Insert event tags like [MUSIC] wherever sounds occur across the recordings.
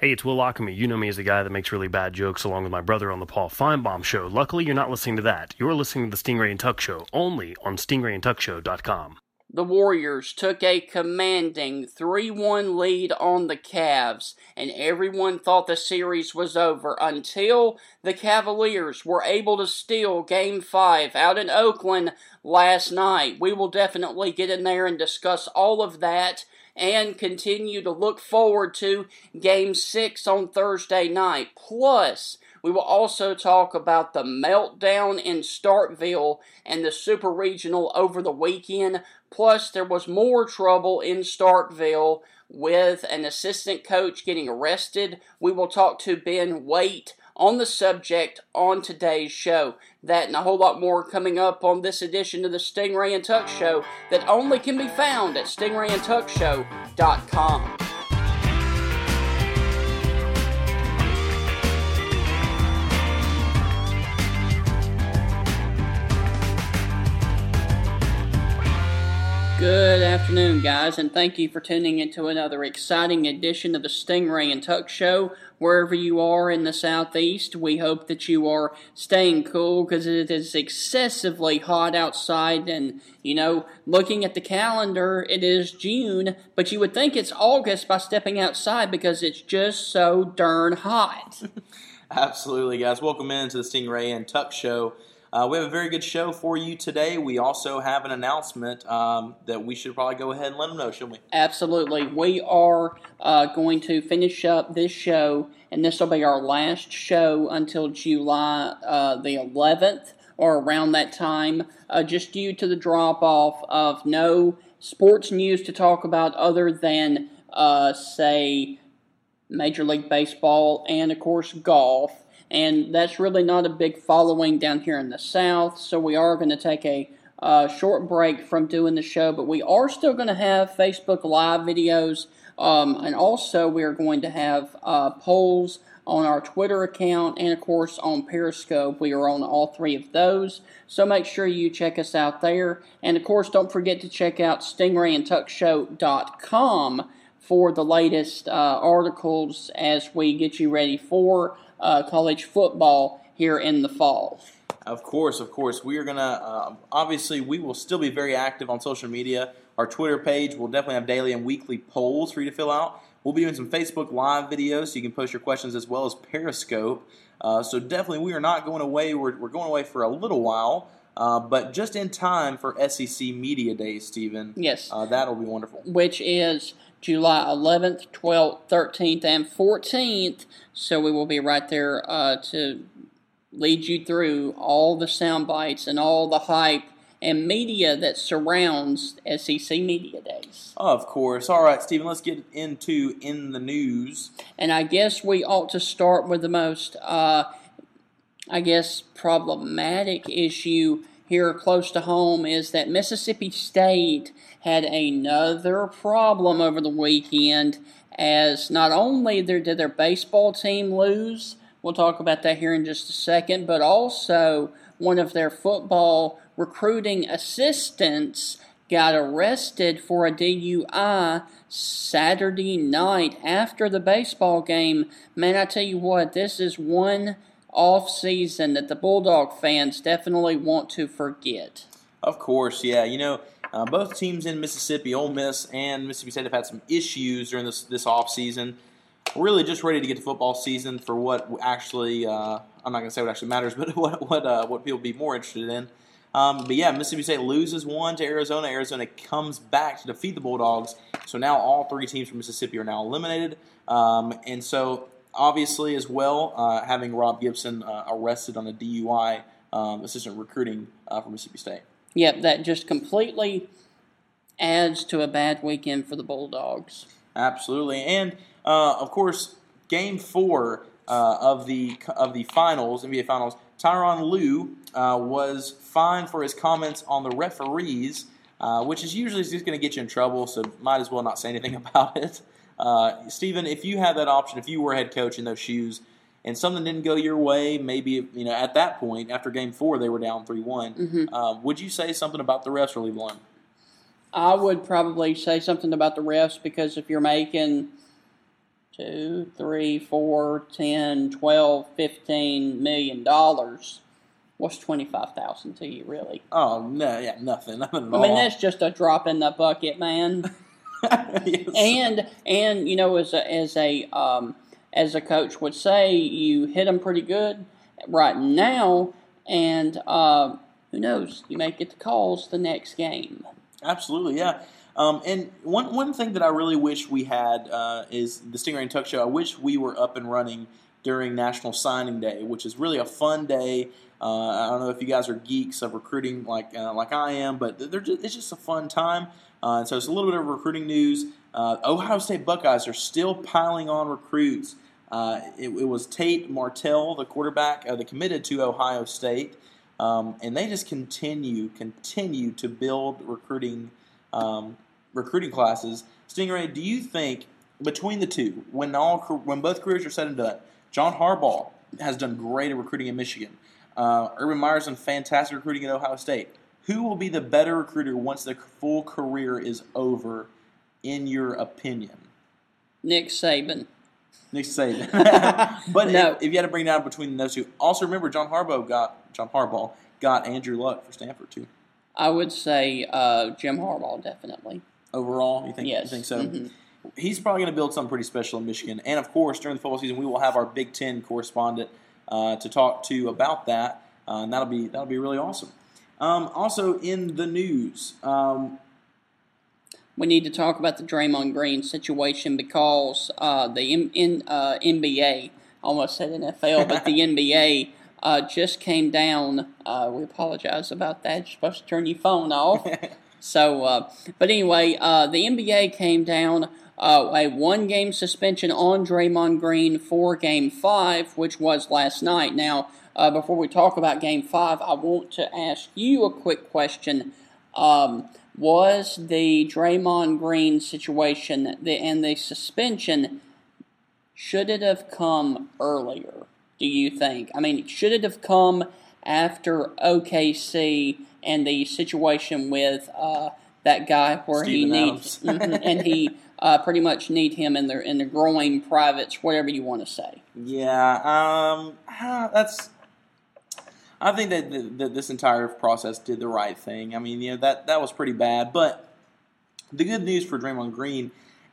Hey, it's Will Lockamy. You know me as the guy that makes really bad jokes along with my brother on the Paul Finebaum show. Luckily, you're not listening to that. You're listening to the Stingray and Tuck show, only on stingrayandtuckshow.com. The Warriors took a commanding 3 1 lead on the Cavs, and everyone thought the series was over until the Cavaliers were able to steal Game 5 out in Oakland last night. We will definitely get in there and discuss all of that and continue to look forward to Game 6 on Thursday night. Plus, we will also talk about the meltdown in Starkville and the Super Regional over the weekend. Plus, there was more trouble in Starkville with an assistant coach getting arrested. We will talk to Ben Wait on the subject on today's show. That and a whole lot more coming up on this edition of the Stingray and Tuck Show that only can be found at stingrayandtuckshow.com. Good afternoon, guys, and thank you for tuning into another exciting edition of the Stingray and Tuck Show. Wherever you are in the southeast, we hope that you are staying cool because it is excessively hot outside. And, you know, looking at the calendar, it is June, but you would think it's August by stepping outside because it's just so darn hot. [LAUGHS] Absolutely, guys. Welcome into the Stingray and Tuck Show. Uh, we have a very good show for you today. We also have an announcement um, that we should probably go ahead and let them know, shouldn't we? Absolutely. We are uh, going to finish up this show, and this will be our last show until July uh, the 11th or around that time, uh, just due to the drop off of no sports news to talk about other than, uh, say, Major League Baseball and, of course, golf and that's really not a big following down here in the South. So we are going to take a uh, short break from doing the show, but we are still going to have Facebook Live videos, um, and also we are going to have uh, polls on our Twitter account and of course on Periscope. We are on all three of those, so make sure you check us out there. And of course, don't forget to check out stingrayandtuckshow.com for the latest uh, articles as we get you ready for uh, college football here in the fall. Of course, of course. We are going to, uh, obviously, we will still be very active on social media. Our Twitter page will definitely have daily and weekly polls for you to fill out. We'll be doing some Facebook Live videos so you can post your questions as well as Periscope. Uh, so definitely, we are not going away. We're, we're going away for a little while. Uh, but just in time for SEC Media Days, Stephen. Yes. Uh, that'll be wonderful. Which is July 11th, 12th, 13th, and 14th. So we will be right there uh, to lead you through all the sound bites and all the hype and media that surrounds SEC Media Days. Of course. All right, Stephen, let's get into In the News. And I guess we ought to start with the most, uh, I guess, problematic issue here close to home is that Mississippi State had another problem over the weekend as not only did their baseball team lose, we'll talk about that here in just a second, but also one of their football recruiting assistants got arrested for a DUI Saturday night after the baseball game. Man, I tell you what, this is one off season that the Bulldog fans definitely want to forget. Of course, yeah. You know, uh, both teams in Mississippi, Ole Miss and Mississippi State, have had some issues during this this off season. Really just ready to get to football season for what actually uh, I'm not going to say what actually matters, [LAUGHS] but what what uh, what people be more interested in. Um, but yeah, Mississippi State loses one to Arizona. Arizona comes back to defeat the Bulldogs. So now all three teams from Mississippi are now eliminated. Um, and so obviously, as well, uh, having Rob Gibson uh, arrested on a DUI um, assistant recruiting uh, for Mississippi State. Yep, that just completely adds to a bad weekend for the Bulldogs. Absolutely, and uh, of course, Game Four uh, of the of the finals, NBA Finals, Tyronn Lue uh, was fined for his comments on the referees. which is usually just going to get you in trouble, so might as well not say anything [LAUGHS] about it. Uh, Stephen, if you had that option, if you were head coach in those shoes, and something didn't go your way, maybe you know at that point after Game Four they were down three one. Mm-hmm. Um, would you say something about the refs or leave one? I would probably say something about the refs because if you're making two, three, four, ten, twelve, fifteen million dollars. What's twenty five thousand to you, really? Oh no, yeah, nothing, [LAUGHS] I all. mean, that's just a drop in the bucket, man. [LAUGHS] [LAUGHS] Yes. and and you know, as a as a um, as a coach would say, you hit them pretty good right now, and uh, who knows, you may get the calls the next game. Absolutely, yeah. Um, and one one thing that I really wish we had uh, is the Stingray and Tuck Show. I wish we were up and running during National Signing Day, which is really a fun day. Uh, I don't know if you guys are geeks of recruiting like uh, like I am, but they're just, it's just a fun time. Uh, and so it's a little bit of recruiting news. Uh, Ohio State Buckeyes are still piling on recruits. Uh, it, it was Tate Martell, the quarterback uh, that committed to Ohio State, um, and they just continue continue to build recruiting um, recruiting classes. Stingray, do you think between the two, when all when both careers are said and done, John Harbaugh has done great at recruiting in Michigan. Uh, Urban Meyer's done fantastic recruiting at Ohio State. Who will be the better recruiter once the full career is over, in your opinion? Nick Saban. Nick Saban. [LAUGHS] [LAUGHS] but No. if, if you had to bring it down between those two, also remember John Harbaugh got John Harbaugh got Andrew Luck for Stanford too. I would say uh, Jim Harbaugh definitely. Overall, you think Yes. you think so? Mhm. He's probably going to build something pretty special in Michigan, and of course during the football season we will have our Big Ten correspondent uh, to talk to about that, uh, and that'll be that'll be really awesome. Um, also in the news, um, We need to talk about the Draymond Green situation because uh, the M- in, uh, NBA, almost said NFL, but the [LAUGHS] NBA uh, just came down. Uh, we apologize about that. You're supposed to turn your phone off. [LAUGHS] So, uh, but anyway, uh, the NBA came down uh, a one game suspension on Draymond Green for game five, which was last night. Now, uh, before we talk about game five, I want to ask you a quick question. Um, was the Draymond Green situation the, and the suspension, should it have come earlier, do you think? I mean, should it have come after OKC and the situation with uh, that guy where Steven he needs. Mhm, [LAUGHS] and he uh, pretty much need him in the in the growing privates, whatever you want to say. Yeah, um, that's. I think that, that, that this entire process did the right thing. I mean, you know that that was pretty bad, but the good news for Draymond Green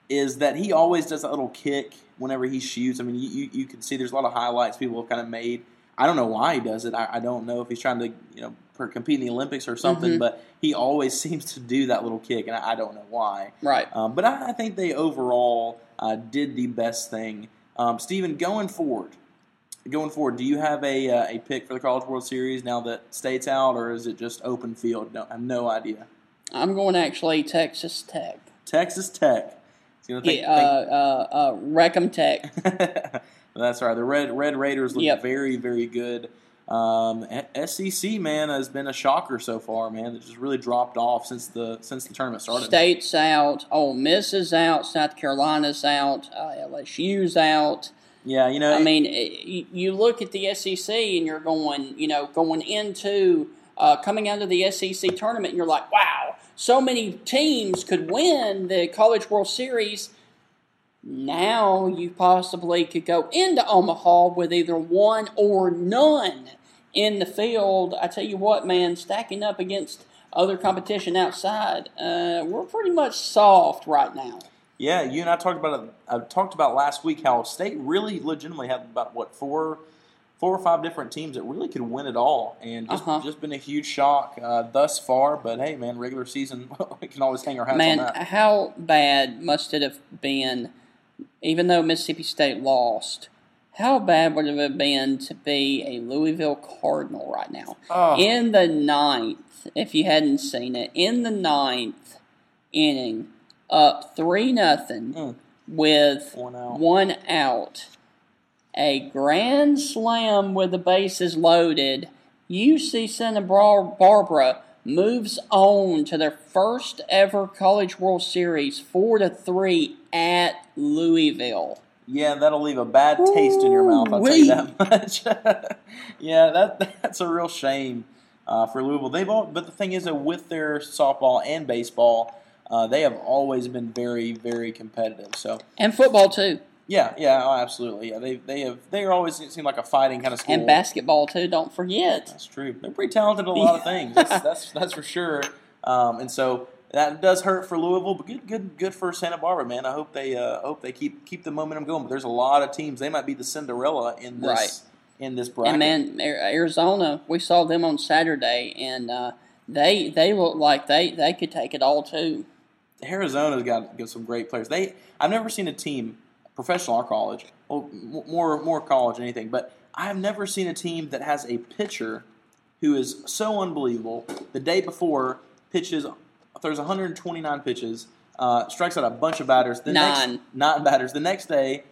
is that he always does that little kick whenever he shoots. I mean, you, you, you can see there's a lot of highlights people have kind of made. I don't know why he does it. I, I don't know if he's trying to you know per- compete in the Olympics or something, Mhm. but he always [LAUGHS] seems to do that little kick, and I, I don't know why. Right. Um, but I, I think they overall uh, did the best thing. Um, Steven, going forward, going forward, do you have a uh, a pick for the College World Series now that state's out, or is it just open field? No, I have no idea. I'm going actually Texas Tech. Texas Tech. It's gonna take, Yeah, uh, uh, uh, Tech. [LAUGHS] That's right. The Red Red Raiders look Yep. very very good. Um, SEC man has been a shocker so far. Man, it just really dropped off since the since the tournament started. State's out. Ole Miss is out. South Carolina's out. Uh, LSU's out. Yeah, you know. I mean, it, you- you look at the SEC and you're going, you know, going into uh, coming out of the SEC tournament, and you're like, wow, so many teams could win the College World Series. Now you possibly could go into Omaha with either one or none in the field. I tell you what, man, stacking up against other competition outside, uh, we're pretty much soft right now. Yeah, you and I talked about it. I talked about last week how State really legitimately had about what four, four or five different teams that really could win it all, and just Uh-huh. just been a huge shock uh, thus far. But hey, man, regular season [LAUGHS] we can always hang our hats Man, on that. how bad must it have been, even though Mississippi State lost? How bad would it have been to be a Louisville Cardinal right now? Oh. In the ninth, if you hadn't seen it, in the ninth inning, up 3 nothing Mm. with One out. one out, a grand slam with the bases loaded. UC Santa Bar- Barbara moves on to their first ever College World Series, four to three at Louisville. Yeah, that'll leave a bad taste in your mouth. I'll tell you that much. [LAUGHS] yeah, that that's a real shame uh, for Louisville. They've all, but the thing is that with their softball and baseball, uh, they have always been very, very competitive. So And football too. Yeah, yeah, oh, absolutely. Yeah, they they have they are always seem like a fighting kind of school. And basketball too. Don't forget. That's true. They're pretty talented at a lot of things. That's that's, that's for sure. Um, and so that does hurt for Louisville, but good good good for Santa Barbara, man. I hope they uh, hope they keep keep the momentum going. But there's a lot of teams. They might be the Cinderella in this Right. in this bracket. And man, Arizona, we saw them on Saturday, and uh, they they look like they, they could take it all too. Arizona's got, got some great players. They I've never seen a team, professional or college, well, more more college than anything, but I have never seen a team that has a pitcher who is so unbelievable. The day before pitches, throws 129 pitches, uh, strikes out a bunch of batters. The Nine. next nine batters. The next day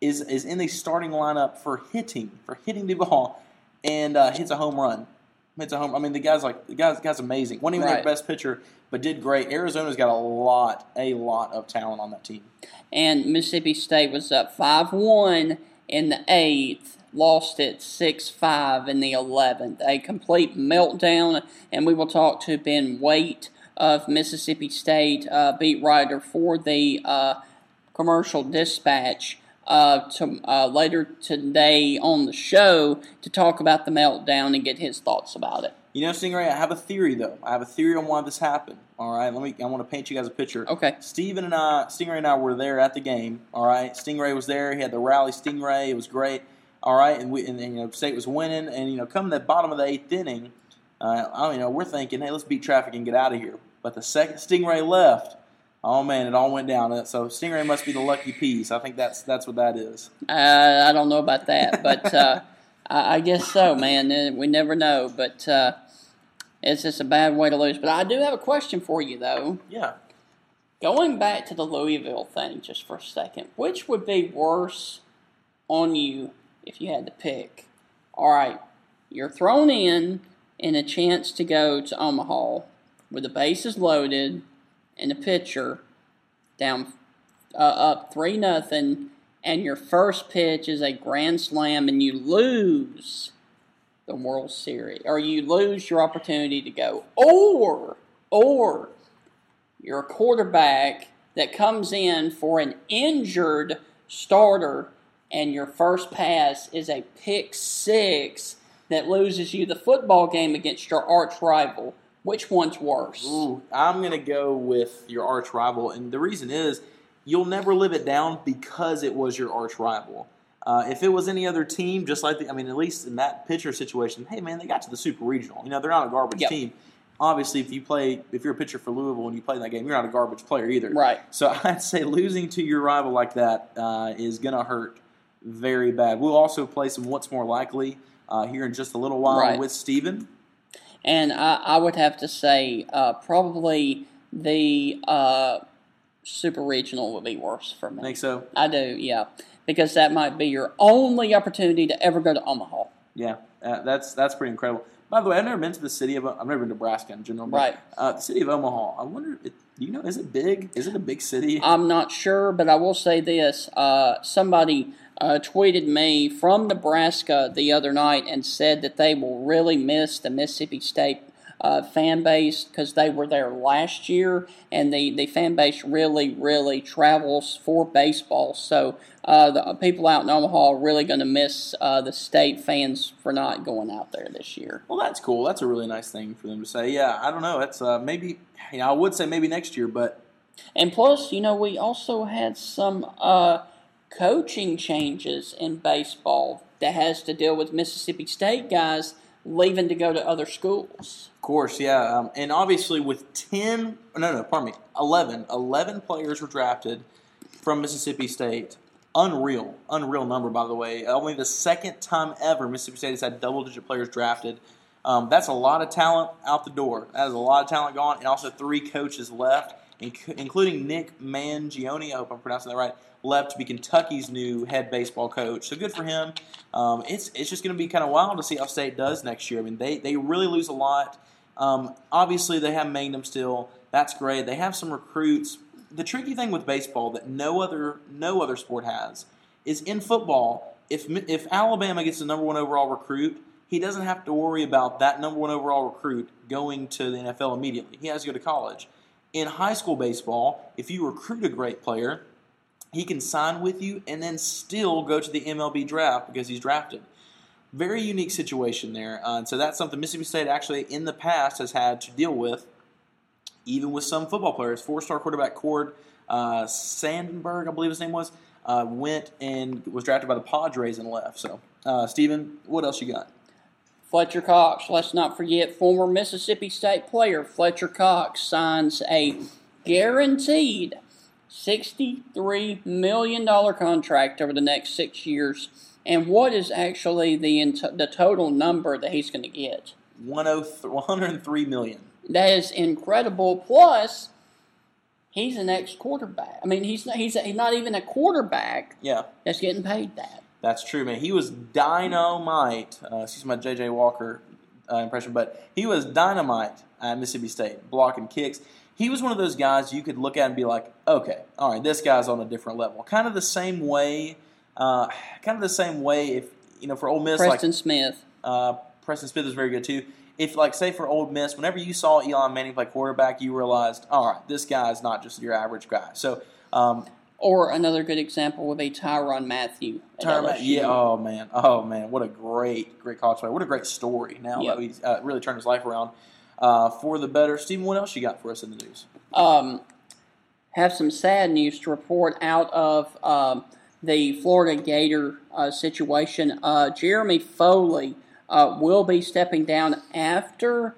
is is in the starting lineup for hitting for hitting the ball and uh, hits a home run. Hits a home. I mean, the guy's like the guy's the guy's amazing. wasn't even Right. their best pitcher, but did great. Arizona's got a lot, a lot of talent on that team. And Mississippi State was up five one in the eighth, lost it six five in the eleventh. A complete meltdown, and we will talk to Ben Wait of Mississippi State, uh, beat writer for the uh, Commercial Dispatch. Uh, to, uh, later today on the show to talk about the meltdown and get his thoughts about it. You know, Stingray, I have a theory though. I have a theory on why this happened. All right, let me. I want to paint you guys a picture. Okay. Steven and I, Stingray and I were there at the game. All right, Stingray was there. He had the rally Stingray. It was great. All right, and we and, and, you know, State was winning. And you know, come the bottom of the eighth inning, uh, I you know, we're thinking, hey, let's beat traffic and get out of here. But the second Stingray left, oh man, it all went down. So Stingray must be the lucky piece. I think that's that's what that is. Uh, I don't know about that, but uh, [LAUGHS] I, I guess so, man. Uh, We never know, but uh, it's just a bad way to lose. But I do have a question for you, though. Yeah. Going back to the Louisville thing just for a second, which would be worse on you if you had to pick? All right, you're thrown in in a chance to go to Omaha with the bases loaded and the pitcher down uh, up three nothing, and your first pitch is a grand slam, and you lose the World Series, or you lose your opportunity to go, or or you're a quarterback that comes in for an injured starter, and your first pass is a pick six that loses you the football game against your arch rival. Which one's worse? Ooh, I'm gonna go with your arch rival, and the reason is you'll never live it down because it was your arch rival. Uh, if it was any other team, just like the, I mean, at least in that pitcher situation, hey man, they got to the super regional. You know, they're not a garbage Yep. team. Obviously, if you play, if you're a pitcher for Louisville and you play in that game, you're not a garbage player either. Right. So [LAUGHS] I'd say losing to your rival like that uh, is gonna hurt very bad. We'll also play some what's more likely uh, here in just a little while Right. with Steven. And I, I would have to say uh, probably the uh, super regional would be worse for me. Think so? I do, yeah, because that might be your only opportunity to ever go to Omaha. Yeah, uh, that's that's pretty incredible. By the way, I've never been to the city of I've never been to Nebraska in general. But, Right. Uh, the city of Omaha. I wonder. If, you know? Is it big? Is it a big city? I'm not sure, but I will say this: uh, somebody uh, tweeted me from Nebraska the other night and said that they will really miss the Mississippi State uh, fan base because they were there last year, and the, the fan base really, really travels for baseball. So uh, the people out in Omaha are really going to miss uh, the state fans for not going out there this year. well, that's cool. That's a really nice thing for them to say. Yeah, I don't know. That's uh, maybe. You know, I would say maybe next year, but And plus, you know, we also had some uh, coaching changes in baseball that has to deal with Mississippi State guys leaving to go to other schools. of course, yeah. Um, and obviously, with ten, no, no, pardon me, 11, 11 players were drafted from Mississippi State. Unreal, unreal number, by the way. Only the second time ever Mississippi State has had double-digit players drafted. Um, that's a lot of talent out the door. That is a lot of talent gone, and also three coaches left, inc- including Nick Mingione. I hope I'm pronouncing that right. Left to be Kentucky's new head baseball coach. So good for him. Um, it's it's just going to be kind of wild to see how State does next year. I mean, they they really lose a lot. Um, obviously, they have Mangum still. That's great. They have some recruits. The tricky thing with baseball that no other no other sport has is in football. If if Alabama gets the number one overall recruit, he doesn't have to worry about that number one overall recruit going to the NFL immediately. He has to go to college. In high school baseball, if you recruit a great player, he can sign with you and then still go to the MLB draft because he's drafted. Very unique situation there. Uh, so that's something Mississippi State actually in the past has had to deal with, even with some football players. Four star quarterback Cord uh, Sandenberg, I believe his name was, uh, went and was drafted by the Padres and left. So, uh, Steven, what else you got? Fletcher Cox, let's not forget former Mississippi State player Fletcher Cox signs a guaranteed $63 million contract over the next six years. And what is actually the, the total number that he's going to get? 103 million. That is incredible. Plus, he's an ex quarterback. I mean, he's not, he's, he's not even a quarterback. Yeah. That's getting paid that. That's true, man. He was dynamite. Uh, excuse my J.J. Walker uh, impression, but he was dynamite at Mississippi State, blocking kicks he was one of those guys you could look at and be like, okay, all right, this guy's on a different level. Kind of the same way, uh, kind of the same way if you know for Ole Miss, Preston like, Smith. Uh, Preston Smith was very good too. If like say for Ole Miss, whenever you saw Eli Manning play quarterback, you realized, all right, this guy's not just your average guy. So. Um, or another good example would be Tyrann Mathieu. Tyrann, yeah. Oh man. Oh man. What a great, great college player. What a great story. Now yep. that he's uh, really turned his life around uh, for the better. Stephen, what else you got for us in the news? Um, have some sad news to report out of um, the Florida Gator uh, situation. Uh, Jeremy Foley uh, will be stepping down after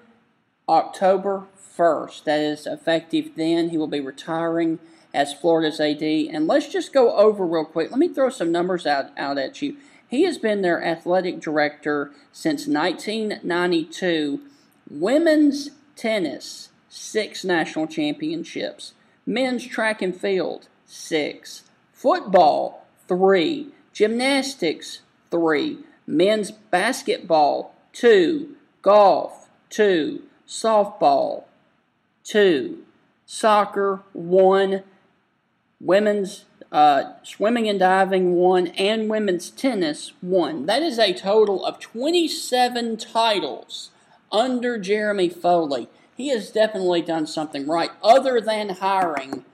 October 1st. That is effective then. He will be retiring as Florida's AD. And let's just go over real quick. Let me throw some numbers out, out at you. He has been their athletic director since 1992 Women's tennis, six national championships. Men's track and field, six. Football, three. Gymnastics, three. Men's basketball, two. Golf, two. Softball, two. Soccer, one. Women's uh, swimming and diving, one. And women's tennis, one. That is a total of 27 titles under Jeremy Foley, he has definitely done something right. Other than hiring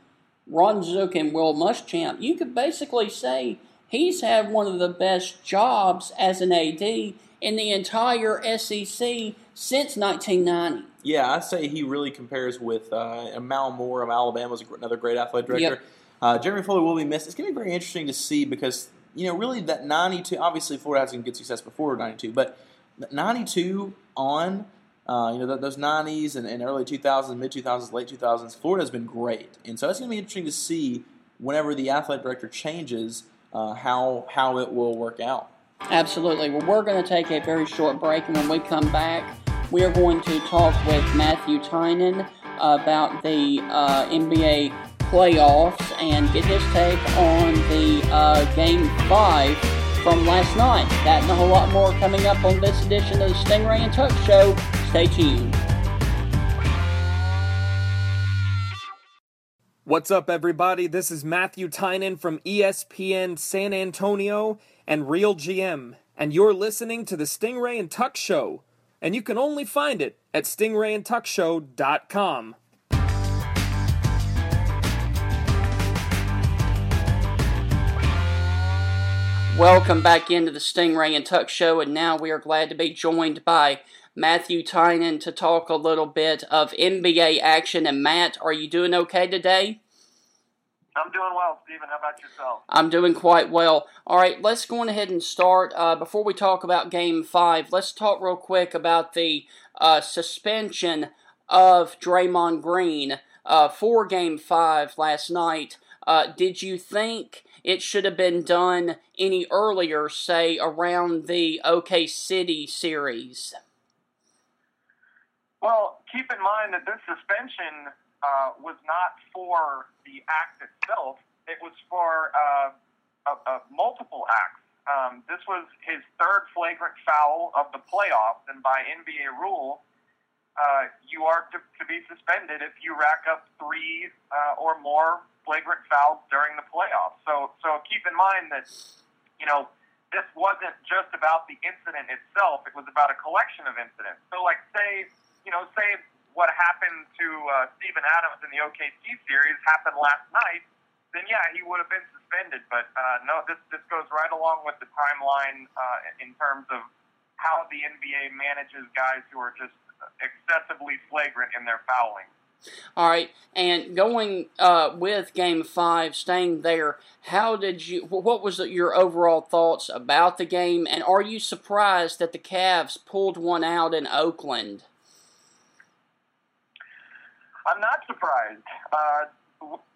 Ron Zook and Will Muschamp, you could basically say he's had one of the best jobs as an AD in the entire SEC since 1990. Yeah, I say he really compares with uh, Mal Moore of Alabama, another great athletic director. Yep. Uh, Jeremy Foley will be missed. It's going to be very interesting to see because you know really that 92. Obviously, Florida has some good success before 92, but 92 on, uh, you know, those 90s and, and early 2000s, mid 2000s, late 2000s, Florida has been great. And so it's going to be interesting to see whenever the athletic director changes uh, how, how it will work out. Absolutely. Well, we're going to take a very short break, and when we come back, we are going to talk with Matthew Tynan about the uh, NBA playoffs and get his take on the uh, Game 5 from last night. That and a whole lot more coming up on this edition of the Stingray and Tuck Show. Stay tuned. What's up, everybody? This is Matthew Tynan from ESPN San Antonio and Real GM, and you're listening to the Stingray and Tuck Show. And you can only find it at stingrayandtuckshow.com. Welcome back into the Stingray and Tuck Show, and now we are glad to be joined by Matthew Tynan to talk a little bit of NBA action. And Matt, are you doing okay today? I'm doing well, Stephen. How about yourself? I'm doing quite well. All right, let's go ahead and start. Uh, before we talk about Game 5, let's talk real quick about the uh, suspension of Draymond Green uh, for Game 5 last night. Uh, did you think it should have been done any earlier, say around the OK City series. Well, keep in mind that this suspension uh, was not for the act itself, it was for uh, multiple acts. Um, this was his third flagrant foul of the playoffs, and by NBA rule, uh, you are to, to, be suspended if you rack up three uh, or more flagrant fouls during the playoffs. So, so keep in mind that you know this wasn't just about the incident itself; it was about a collection of incidents. So, like say, you know, say what happened to uh, Steven Adams in the OKC series happened last night. then yeah, he would have been suspended. But uh, no, this this goes right along with the timeline uh, in terms of how the NBA manages guys who are just excessively flagrant in their fouling. All right, and going uh, with Game Five, staying there, how did you? What was your overall thoughts about the game, and are you surprised that the Cavs pulled one out in Oakland? I'm not surprised. Uh,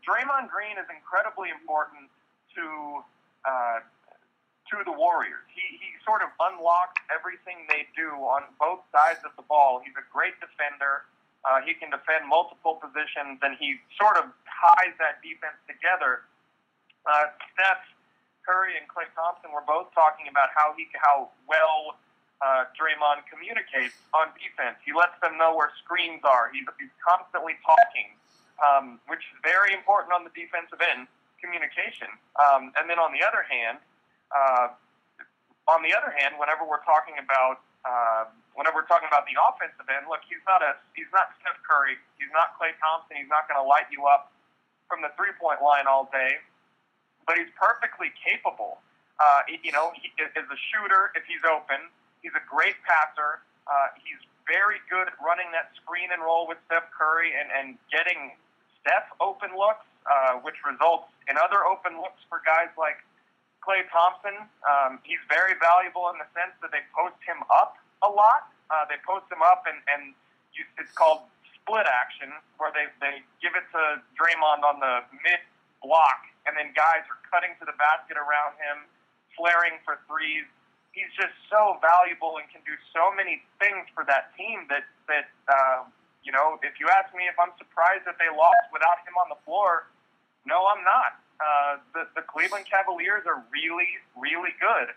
Draymond Green is incredibly important to uh, to the Warriors. He he sort of unlocks everything they do on both sides of the ball. He's a great defender. Uh, he can defend multiple positions, and he sort of ties that defense together. Uh, Steph Curry and Klay Thompson were both talking about how he how well uh, Draymond communicates on defense. He lets them know where screens are. He's, he's constantly talking, um, which is very important on the defensive end communication. Um, and then on the other hand, uh, on the other hand, whenever we're talking about uh, whenever we're talking about the offensive end, look, he's not a he's not Steph Curry, he's not Klay Thompson, he's not going to light you up from the three point line all day, but he's perfectly capable. Uh, you know, he is a shooter if he's open. He's a great passer. Uh, he's very good at running that screen and roll with Steph Curry and, and getting Steph open looks, uh, which results in other open looks for guys like Klay Thompson. Um, he's very valuable in the sense that they post him up a lot. Uh, they post him up, and, and you, it's called split action, where they, they give it to Draymond on the mid block, and then guys are cutting to the basket around him, flaring for threes. He's just so valuable and can do so many things for that team that that uh, you know. If you ask me if I'm surprised that they lost without him on the floor, no, I'm not. Uh, the the Cleveland Cavaliers are really really good,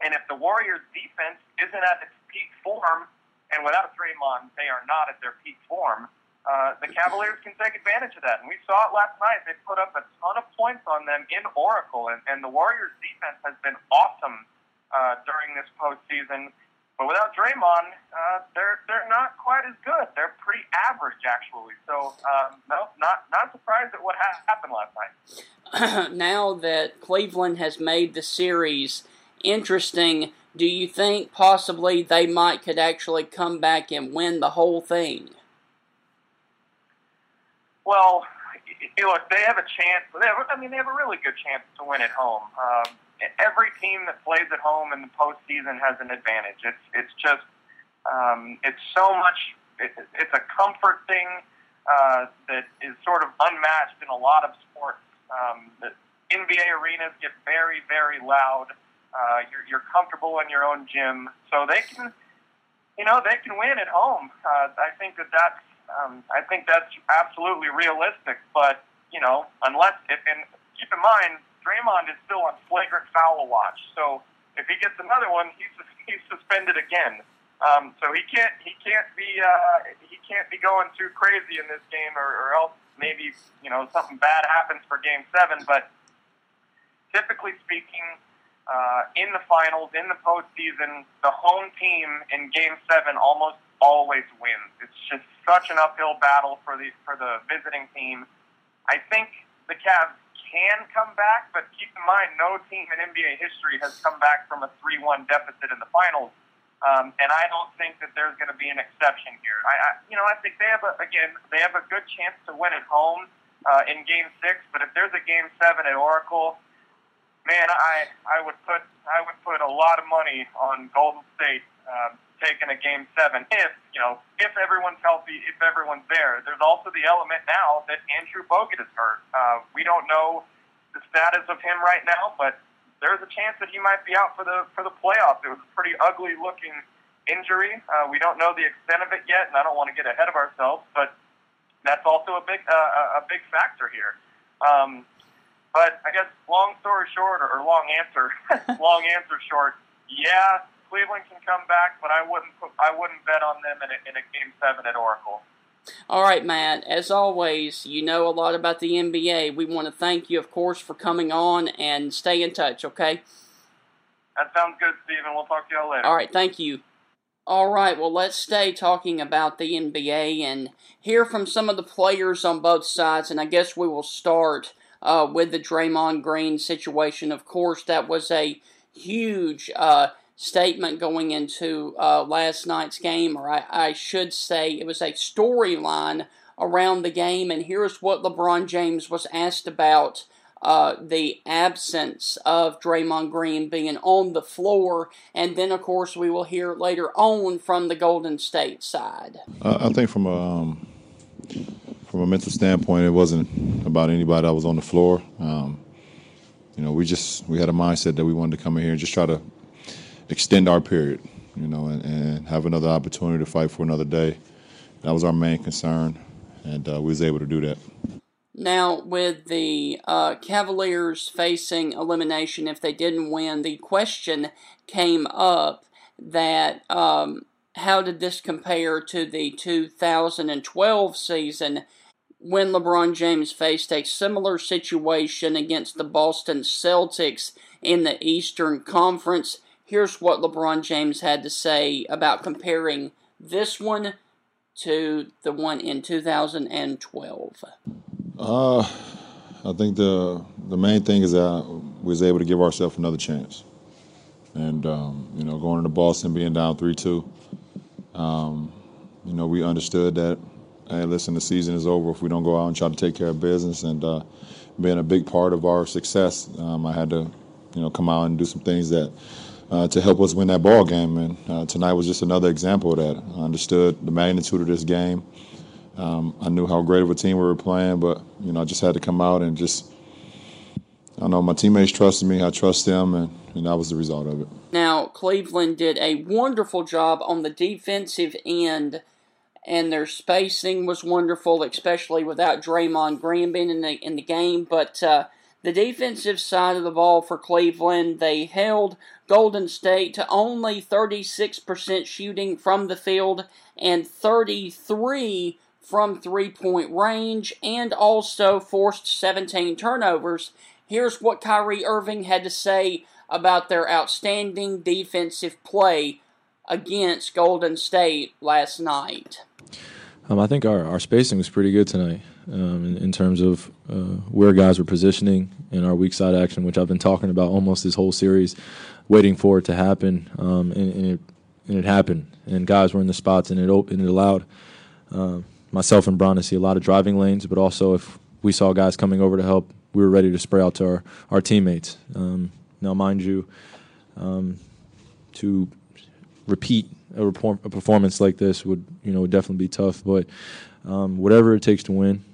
and if the Warriors defense isn't at its peak form, and without Draymond, they are not at their peak form. Uh, the Cavaliers can take advantage of that, and we saw it last night. They put up a ton of points on them in Oracle, and, and the Warriors' defense has been awesome uh, during this postseason. But without Draymond, uh, they're they're not quite as good. They're pretty average, actually. So um, no, not not surprised at what ha- happened last night. [CLEARS THROAT] now that Cleveland has made the series interesting do you think possibly they might could actually come back and win the whole thing? Well, look, they have a chance. They have, I mean, they have a really good chance to win at home. Um, every team that plays at home in the postseason has an advantage. It's it's just um, it's so much. It, it's a comfort thing uh, that is sort of unmatched in a lot of sports. Um, the NBA arenas get very very loud. Uh, you're, you're comfortable in your own gym, so they can, you know, they can win at home. Uh, I think that that's, um, I think that's absolutely realistic. But you know, unless if and keep in mind, Draymond is still on flagrant foul watch, so if he gets another one, he's [LAUGHS] he's suspended again. Um, so he can't he can't be uh, he can't be going too crazy in this game, or, or else maybe you know something bad happens for Game Seven. But typically speaking, uh, in the finals, in the postseason, the home team in Game Seven almost always wins. It's just such an uphill battle for the for the visiting team. I think the Cavs can come back, but keep in mind, no team in NBA history has come back from a three-one deficit in the finals. Um, and I don't think that there's going to be an exception here. I, I, you know, I think they have a, again, they have a good chance to win at home uh, in Game Six. But if there's a Game Seven at Oracle, man, I I would put I would put a lot of money on Golden State um, taking a game seven if you know if everyone's healthy, if everyone's there. There's also the element now that Andrew Bogut is hurt. Uh, we don't know the status of him right now, but there's a chance that he might be out for the for the playoffs. It was a pretty ugly looking injury. Uh, we don't know the extent of it yet, and I don't want to get ahead of ourselves, but that's also a big uh, a big factor here. Um, but I guess long story short, or long answer, [LAUGHS] long answer short, yeah, Cleveland can come back, but I wouldn't put, I wouldn't bet on them in a, in a game seven at Oracle. All right, Matt. As always, you know a lot about the NBA. We want to thank you, of course, for coming on and stay in touch. Okay. That sounds good, Stephen. We'll talk to y'all later. All right. Thank you. All right, well, let's stay talking about the NBA and hear from some of the players on both sides. And I guess we will start uh, with the Draymond Green situation. Of course, that was a huge uh, statement going into uh, last night's game, or I, I should say it was a storyline around the game. And here's what LeBron James was asked about uh, the absence of Draymond Green being on the floor. And then, of course, we will hear later on from the Golden State side. Uh, I think from a, um, from a mental standpoint, it wasn't about anybody that was on the floor. Um, you know, we just we had a mindset that we wanted to come in here and just try to extend our period, you know, and, and have another opportunity to fight for another day. That was our main concern, and uh, we was able to do that. Now, with the uh, Cavaliers facing elimination if they didn't win, the question came up that um, how did this compare to the 2012 season when LeBron James faced a similar situation against the Boston Celtics in the Eastern Conference? Here's what LeBron James had to say about comparing this one to the one in 2012. Uh, I think the the main thing is that we was able to give ourselves another chance, and um, you know, going into Boston being down three two, um, you know, we understood that. Hey, listen, the season is over if we don't go out and try to take care of business, and uh, being a big part of our success, um, I had to, you know, come out and do some things that. Uh, to help us win that ball game, and uh, tonight was just another example of that. I understood the magnitude of this game, um, I knew how great of a team we were playing, but you know, I just had to come out and just. I know my teammates trusted me. I trust them, and, and that was the result of it. Now, Cleveland did a wonderful job on the defensive end, and their spacing was wonderful, especially without Draymond Green being in the in the game. But uh, the defensive side of the ball for Cleveland, they held Golden State to only 36% shooting from the field and 33 from three point range and also forced 17 turnovers. Here's what Kyrie Irving had to say about their outstanding defensive play against Golden State last night. Um, I think our, our spacing was pretty good tonight um, in, in, terms of uh, where guys were positioning in our weak side action, which I've been talking about almost this whole series, waiting for it to happen, um, and, and, it, and, it, happened. And guys were in the spots, and it, and it allowed uh, myself and Bron to see a lot of driving lanes, but also if we saw guys coming over to help, we were ready to spray out to our, our teammates. Um, now, mind you, um, to repeat a, report, a, performance like this would you know would definitely be tough. But um, whatever it takes to win,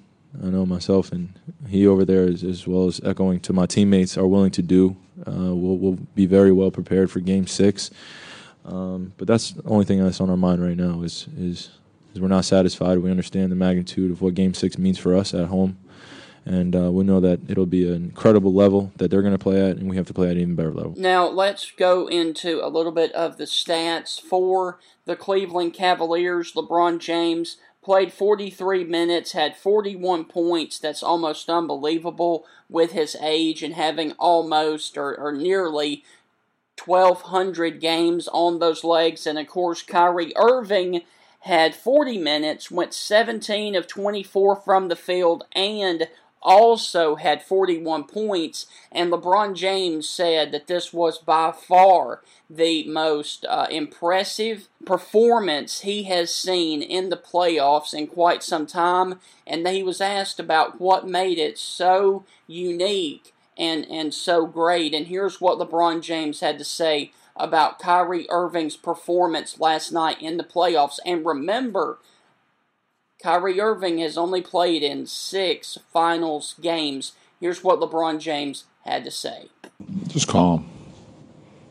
I know myself and he over there, is, as well as echoing to my teammates, are willing to do. Uh, we'll, we'll, be very well prepared for Game Six. Um, but that's the only thing that's on our mind right now is is because we're not satisfied. We understand the magnitude of what Game Six means for us at home, and uh, we know that it'll be an incredible level that they're going to play at, and we have to play at an even better level. Now let's go into a little bit of the stats for the Cleveland Cavaliers. LeBron James played 43 minutes, had 41 points. That's almost unbelievable with his age and having almost or, or nearly 1,200 games on those legs. And of course, Kyrie Irving had 40 minutes, went 17 of 24 from the field, and also had 41 points. And LeBron James said that this was by far the most uh, impressive performance he has seen in the playoffs in quite some time. And he was asked about what made it so unique and, and so great. And here's what LeBron James had to say about Kyrie Irving's performance last night in the playoffs. And remember, Kyrie Irving has only played in six finals games. Here's what LeBron James had to say Just calm.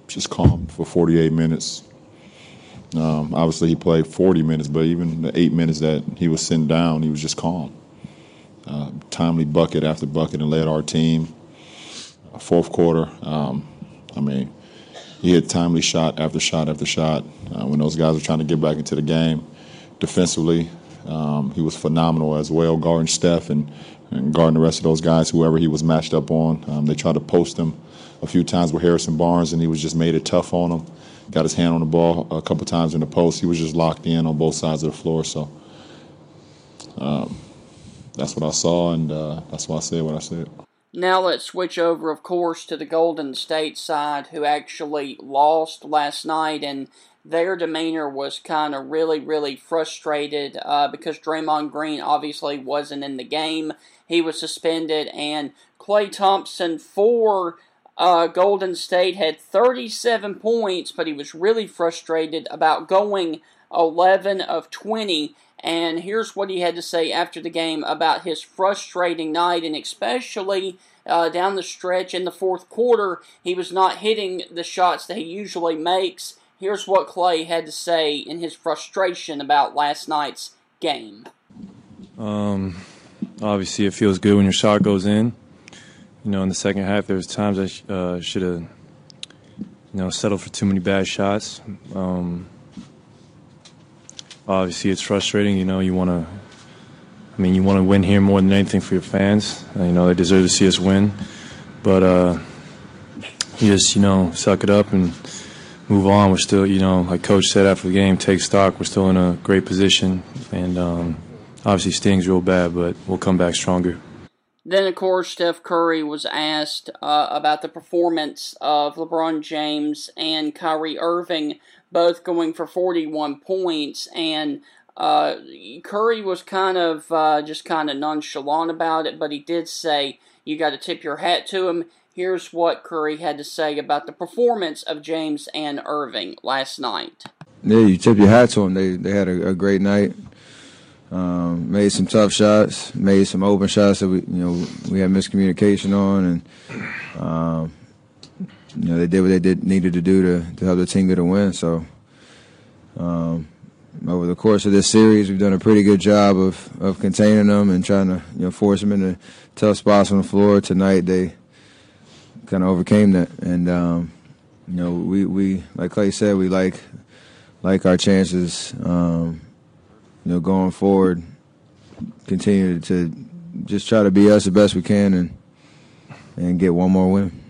Just calm for 48 minutes. Um, obviously, he played 40 minutes, but even the eight minutes that he was sitting down, he was just calm. Uh, timely bucket after bucket and led our team. Uh, fourth quarter, um, I mean, he hit timely shot after shot after shot uh, when those guys were trying to get back into the game. Defensively, um, he was phenomenal as well, guarding Steph and, and, guarding the rest of those guys, whoever he was matched up on. Um, they tried to post him a few times with Harrison Barnes, and he was just made it tough on them. Got his hand on the ball a couple times in the post. He was just locked in on both sides of the floor. So um, that's what I saw, and uh, that's why I said what I said. Now let's switch over, of course, to the Golden State side, who actually lost last night, and their demeanor was kind of really, really frustrated uh, because Draymond Green obviously wasn't in the game. He was suspended, and Klay Thompson for uh, Golden State had 37 points, but he was really frustrated about going 11 of 20 and here's what he had to say after the game about his frustrating night, and especially uh, down the stretch in the fourth quarter, he was not hitting the shots that he usually makes. Here's what Klay had to say in his frustration about last night's game. Um, obviously, it feels good when your shot goes in. You know, in the second half, there was times I sh- uh, should have, you know, settled for too many bad shots. Um, obviously it's frustrating. You know, you want to. I mean, you want to win here more than anything for your fans. Uh, you know, they deserve to see us win, but uh, you just you know suck it up and move on. We're still, you know, like Coach said after the game, take stock. We're still in a great position, and um, obviously stings real bad, but we'll come back stronger. Then, of course, Steph Curry was asked uh, about the performance of LeBron James and Kyrie Irving both going for 41 points. And uh, Curry was kind of uh, just kind of nonchalant about it, but he did say you got to tip your hat to him. Here's what Curry had to say about the performance of James and Irving last night. Yeah, you tip your hat to them. They they had a, a great night. Um, made some tough shots. Made some open shots that we you know we had miscommunication on, and um, you know they did what they did needed to do to, to help the team get a win. So um, over the course of this series, we've done a pretty good job of, of containing them and trying to you know force them into tough spots on the floor. Tonight they kind of overcame that, and um, you know we, we like Klay said we like like our chances. Um, you know going forward, continue to just try to be us the best we can and and get one more win.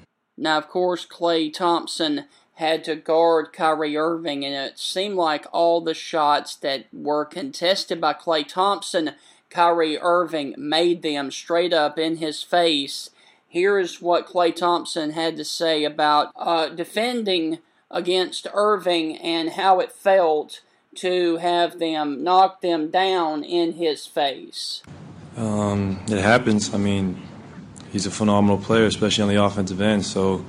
Now, of course, Klay Thompson had to guard Kyrie Irving, and it seemed like all the shots that were contested by Klay Thompson, Kyrie Irving made them straight up in his face. Here is what Klay Thompson had to say about uh, defending against Irving and how it felt to have them knock them down in his face. Um, it happens. I mean, he's a phenomenal player, especially on the offensive end. So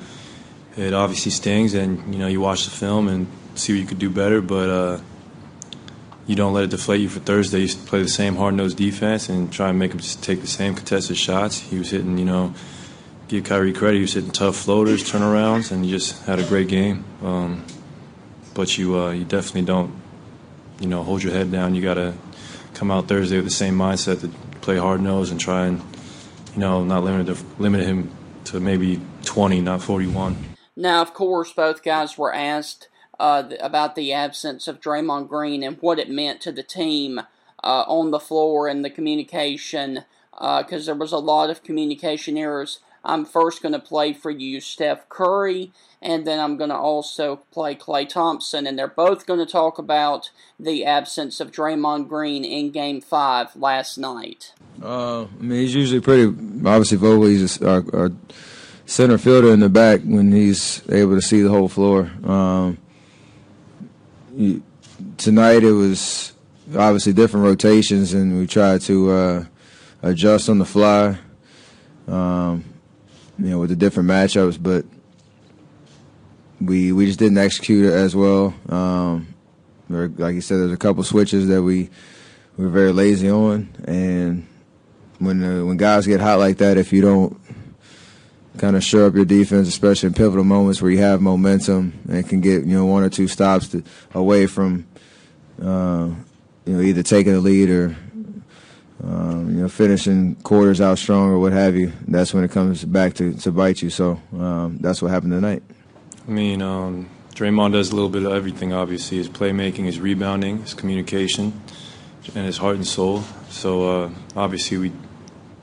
it obviously stings, and you know you watch the film and see what you could do better, but uh, you don't let it deflate you for Thursday. You play the same hard-nosed defense and try and make him just take the same contested shots. He was hitting, you know, give Kyrie credit. He was hitting tough floaters, turnarounds, and he just had a great game. Um, but you uh, you definitely don't, you know, hold your head down. You got to come out Thursday with the same mindset to play hard-nosed and try and you know, not limited to, limit him to maybe 20, not 41. Now, of course, both guys were asked uh, about the absence of Draymond Green and what it meant to the team uh, on the floor and the communication, because uh, there was a lot of communication errors. I'm first going to play for you Steph Curry, and then I'm going to also play Klay Thompson, and they're both going to talk about the absence of Draymond Green in Game 5 last night. Uh, I mean, he's usually pretty, obviously, vocal. He's our, center fielder in the back when he's able to see the whole floor. Um, tonight it was obviously different rotations, and we tried to uh, adjust on the fly. Um, you know, with the different matchups, but we we just didn't execute it as well. Um, there, like you said, there's a couple switches that we we were very lazy on, and when uh, when guys get hot like that, if you don't kind of shore up your defense, especially in pivotal moments where you have momentum and can get you know one or two stops to, away from uh, you know either taking the lead or um, you know, finishing quarters out strong or what have you. That's when it comes back to, to bite you. So um, that's what happened tonight. I mean, um, Draymond does a little bit of everything. Obviously, his playmaking, his rebounding, his communication, and his heart and soul. So uh, obviously, we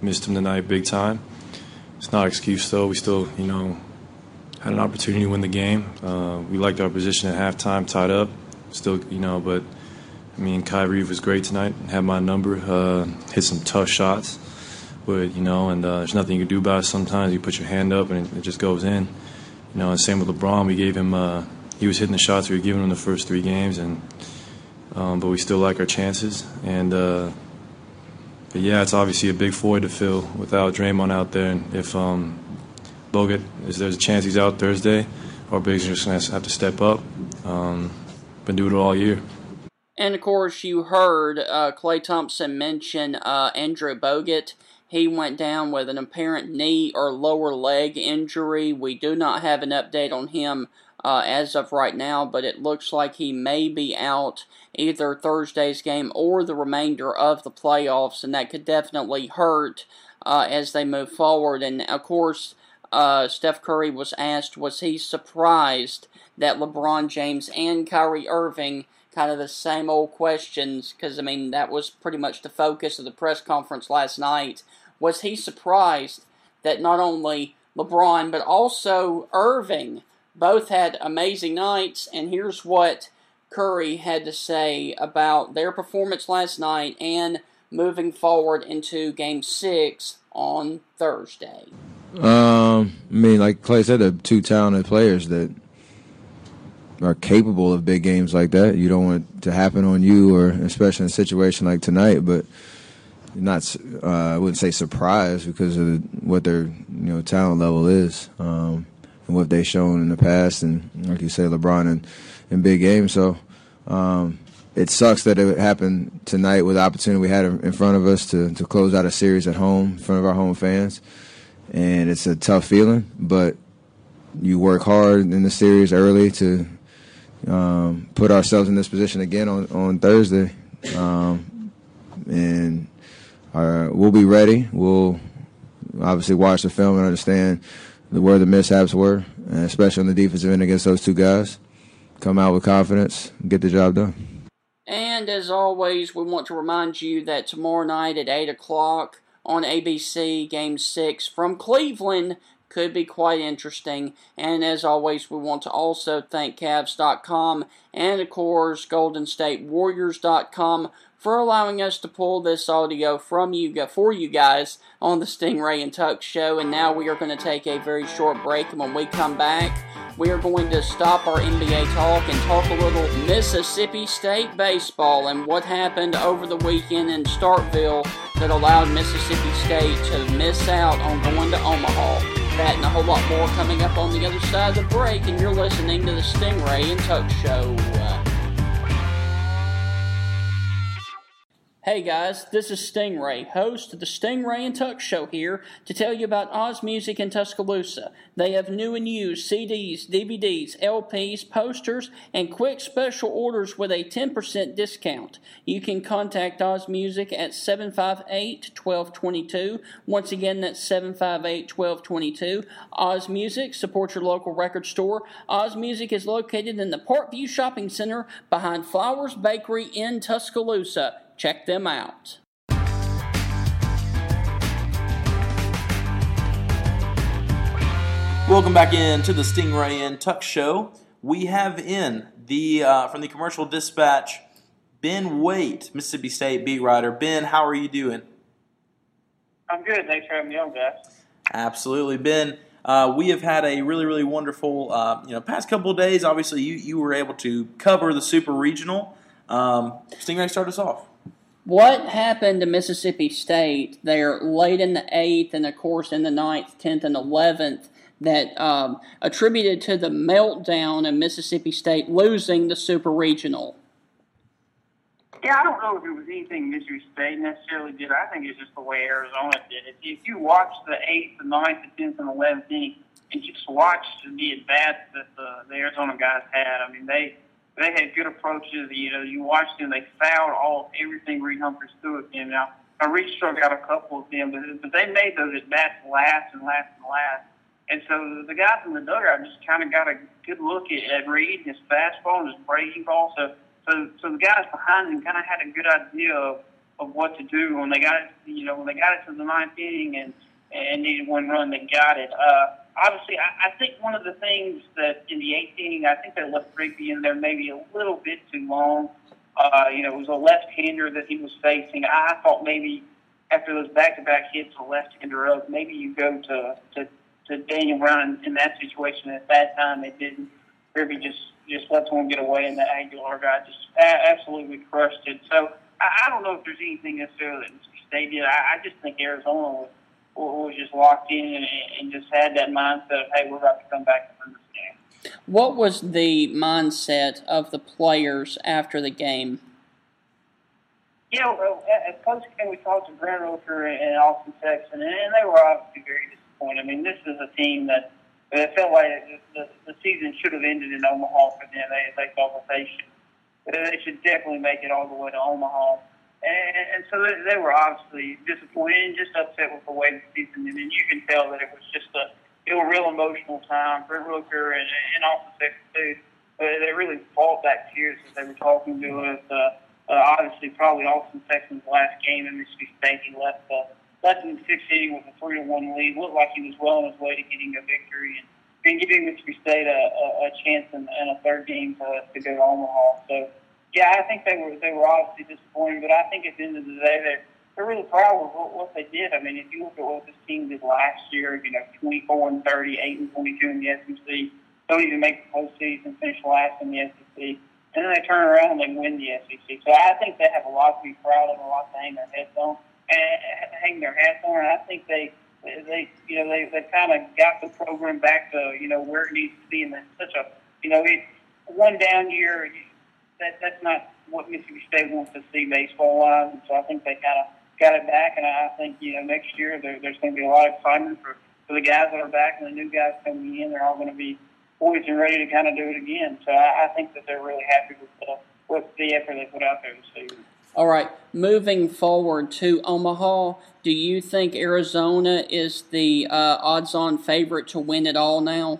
missed him tonight big time. It's not an excuse though. We still, you know, had an opportunity to win the game. Uh, we liked our position at halftime, tied up. Still, you know, but I mean, Kyrie was great tonight. Had my number. Uh, hit some tough shots, But you know, and uh, there's nothing you can do about it. Sometimes you put your hand up and it, just goes in. You know, and same with LeBron. We gave him. Uh, he was hitting the shots we were giving him the first three games, and um, but we still like our chances. And uh, but yeah, it's obviously a big void to fill without Draymond out there. And if um, Bogut, is there's a chance he's out Thursday, our bigs are just to have to step up. Um, been doing it all year. And of course, you heard uh, Klay Thompson mention uh, Andrew Bogut. He went down with an apparent knee or lower leg injury. We do not have an update on him uh, as of right now, but it looks like he may be out either Thursday's game or the remainder of the playoffs, and that could definitely hurt uh, as they move forward. And of course, uh, Steph Curry was asked, was he surprised that LeBron James and Kyrie Irving kind of the same old questions? Because, I mean, that was pretty much the focus of the press conference last night. Was he surprised that not only LeBron, but also Irving both had amazing nights? And here's what Curry had to say about their performance last night and moving forward into Game 6 on Thursday. Um, I mean, like Klay said, they're two talented players that are capable of big games like that. You don't want it to happen on you, or especially in a situation like tonight. But not, uh, I wouldn't say surprised because of what their you know talent level is um, and what they've shown in the past, and like you say, LeBron in, in big games. So. Um, it sucks that it happened tonight with the opportunity we had in front of us to, to close out a series at home in front of our home fans and it's a tough feeling. But you work hard in the series early to um, put ourselves in this position again on on Thursday, um, and our, uh, we'll be ready. We'll obviously watch the film and understand where the mishaps were, and especially on the defensive end against those two guys. Come out with confidence, get the job done. And as always, we want to remind you that tomorrow night at 8 o'clock, on ABC Game 6 from Cleveland could be quite interesting. And as always, we want to also thank Cavs.com and, of course, GoldenStateWarriors.com for allowing us to pull this audio from you for you guys on the Stingray and Tuck show. And now we are going to take a very short break. And when we come back, we are going to stop our NBA talk and talk a little Mississippi State baseball and what happened over the weekend in Starkville that allowed Mississippi State to miss out on going to Omaha. That and a whole lot more coming up on the other side of the break, and you're listening to the Stingray and Tuck Show. Uh, Hey guys, this is Stingray, host of the Stingray and Tuck Show here to tell you about Oz Music in Tuscaloosa. They have new and used CDs, DVDs, LPs, posters, and quick special orders with a 10% discount. You can contact Oz Music at 758 1222. Once again, that's 758 1222. Oz Music, support your local record store. Oz Music is located in the Parkview Shopping Center behind Flowers Bakery in Tuscaloosa. Check them out. Welcome back in to the Stingray and Tuck Show. We have in the uh, from the Commercial Dispatch, Ben Wait, Mississippi State beat writer. Ben, how are you doing? I'm good. Thanks for having me on, guys. Absolutely, Ben. Uh, we have had a really, really wonderful, uh, you know, past couple of days. Obviously, you you were able to cover the Super Regional. Um, Stingray, start us off. What happened to Mississippi State there late in the eighth and, of course, in the ninth, tenth, and eleventh that um, attributed to the meltdown of Mississippi State losing the Super Regional? Yeah, I don't know if it was anything Mississippi State necessarily did. I think it's just the way Arizona did it. If you watch the eighth, the ninth, the tenth, and eleventh inning, and just watch the bats that the, the Arizona guys had, I mean they they had good approaches. You know, you watched them; they fouled all everything Reid Humphreys threw at them. Now, Reid struck out a couple of them, but, but they made those at bats last and last and last. And so the guys in the dugout just kind of got a good look at, at Reid, his fastball, and his breaking ball. So, so, so the guys behind him kind of had a good idea of, of what to do when they got it. You know, when they got it to the ninth inning and and needed one run, they got it. Uh, obviously, I, I think one of the things that in the eighth inning, I think they left Rigby in there maybe a little bit too long. Uh, you know, it was a left-hander that he was facing. I thought maybe after those back-to-back hits a row, maybe you go to to, to Daniel Brown in, that situation. At that time, it didn't. Rigby just just lets one get away, and the Aguilar guy just a- absolutely crushed it. So I, I don't know if there's anything necessarily that State did. I, I just think Arizona was, was just locked in and, and just had that mindset of, hey, we're about to come back and win this game. What was the mindset of the players after the game? You know, uh, at, post game, we talked to Brent Rooker and Austin and, and they were obviously very disappointed. I mean, this is a team that it felt like the, the, the season should have ended in Omaha for them. They, they thought that they should, they should definitely make it all the way to Omaha. And, and so they, they were obviously disappointed and just upset with the way the season ended. And you can tell that it was just a, it was a real emotional time. Brent Rooker and, and Austin Sexton, too, uh, they really fought back tears as they were talking to us. Uh, uh, obviously, probably Austin Sexton's last game in Mississippi State, he left the left in the sixth inning with a three to one lead. Looked like he was well on his way to getting a victory and, and giving Mississippi State a, a, a chance in, in a third game to, to go to Omaha. So, yeah, I think they were they were obviously disappointed, but I think at the end of the day, they're they're really proud of what, what they did. I mean, if you look at what this team did last year, you know, 24 and 30, 8 and 22 in the SEC, don't even make the postseason, finish last in the SEC and then they turn around and they win the SEC. So I think they have a lot to be proud of, a lot to hang their heads on, and hang their hats on. And I think they, they, you know, they they kind of got the program back to you know where it needs to be. And that's such a, you know, it's one down year. That that's not what Mississippi State wants to see baseball wise. So I think they kind of got it back. And I think you know next year there, there's going to be a lot of excitement for for the guys that are back and the new guys coming in. They're all going to be poised and ready to kind of do it again. So I, I think that they're really happy with the, with the effort they put out there this season. All right, moving forward to Omaha, do you think Arizona is the uh, odds-on favorite to win it all now?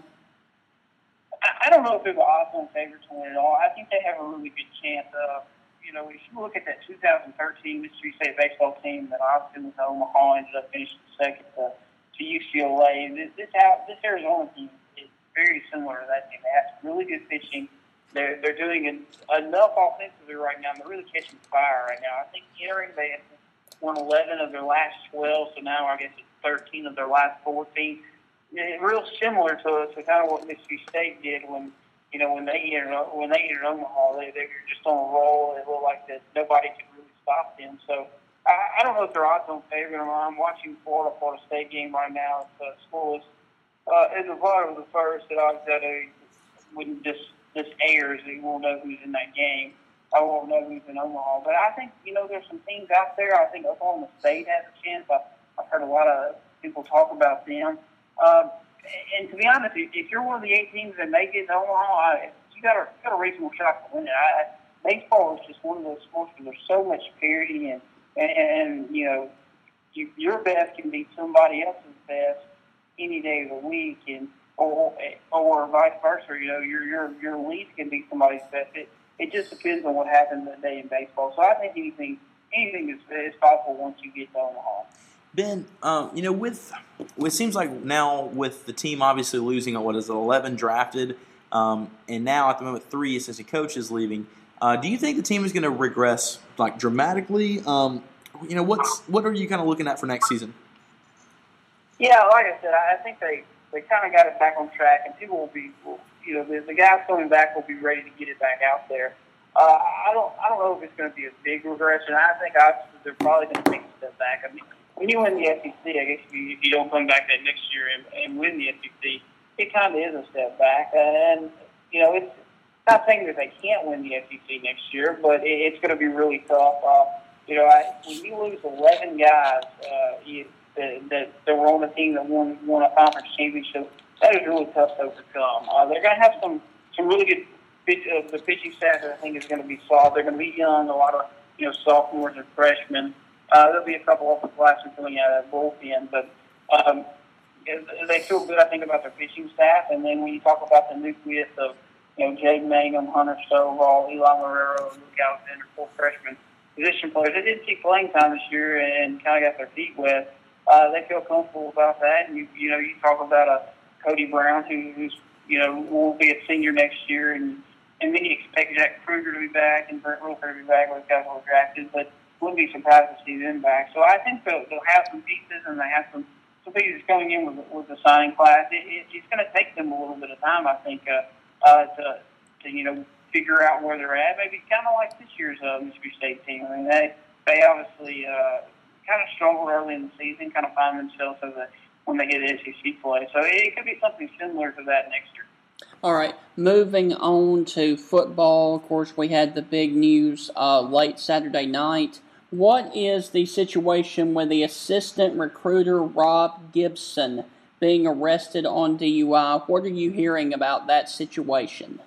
I, don't know if they're the odds-on favorite to win it all. I think they have a really good chance of. You know, if you look at that 2013 Mississippi State baseball team that Austin was Omaha ended up finishing second to, to UCLA. This this, this Arizona team is very similar to that team. They have really good pitching. They're they're doing en- enough offensively right now. They're really catching fire right now. I think entering they won 11 of their last 12, so now I guess it's 13 of their last 14. Real similar to, to kind of what Mississippi State did when you know when they entered when they entered Omaha. They they were just on a roll. It looked like that nobody could really stop them. So. I, I don't know if they're odds on favorite or not. I'm watching Florida Florida State game right now. It's uh, scoreless uh, in the bottom of the first that I that I when this this airs, you won't know who's in that game. I won't know who's in Omaha. But I think you know there's some teams out there. I think Oklahoma State has a chance. I, I've heard a lot of people talk about them. Um, and to be honest, if, you're one of the eight teams that make it to Omaha, you got a you got a reasonable shot to win it. I, baseball is just one of those sports where there's so much parity and and, and you know you, your best can beat somebody else's best any day of the week, and or or vice versa. You know, your your your lead can be somebody's best. It it just depends on what happens that day in baseball. So I think anything anything is, is possible once you get to Omaha. Ben, um, you know, with it seems like now with the team obviously losing what is it, eleven drafted, um, and now at the moment three assistant coaches leaving. Uh, do you think the team is going to regress like dramatically? Um, you know, what's what are you kind of looking at for next season? Yeah, like I said, I think they they kind of got it back on track, and people will be, you know, the, the guys coming back will be ready to get it back out there. Uh, I don't, I don't know if it's going to be a big regression. I think obviously they're probably going to take a step back. I mean, when you win the SEC, I guess if you, if you don't come back that next year and, and win the SEC, it kind of is a step back. And you know, it's not saying that they can't win the SEC next year, but it, it's going to be really tough. Uh, you know, I, when you lose 11 guys, uh, you, that, that, that were on the team that won won a conference championship. That is really tough to overcome. Uh, they're going to have some some really good pitch, uh, the pitching staff. I think is going to be solid. They're going to be young, a lot of you know sophomores and freshmen. Uh, there'll be a couple of classes coming out of that bullpen, but um, they feel good. I think about their pitching staff, and then when you talk about the nucleus of you know Jake Mangum, Hunter Stovall, Eli Marrero, Luke Alexander, four freshmen position players. They did see playing time this year and kind of got their feet wet uh, they feel comfortable about that. And you, you know, you talk about a Cody Brown who, who's you know will be a senior next year, and and then you expect Jack Kruger to be back and Brent Rooker to be back. Those guys were drafted, but wouldn't be surprised to see them back. So I think they'll, they'll have some pieces, and they have some some pieces coming in with with the signing class. It, it, it's going to take them a little bit of time, I think, uh, uh, to to you know figure out where they're at. Maybe kind of like this year's uh, Mississippi State team. I mean, they they obviously uh, kind of struggled early in the season, kind of find themselves as a when they get SEC play. So it could be something similar to that next year. All right, moving on to football. Of course, we had the big news uh, late Saturday night. What is the situation with the assistant recruiter Rob Gibson being arrested on DUI? What are you hearing about that situation?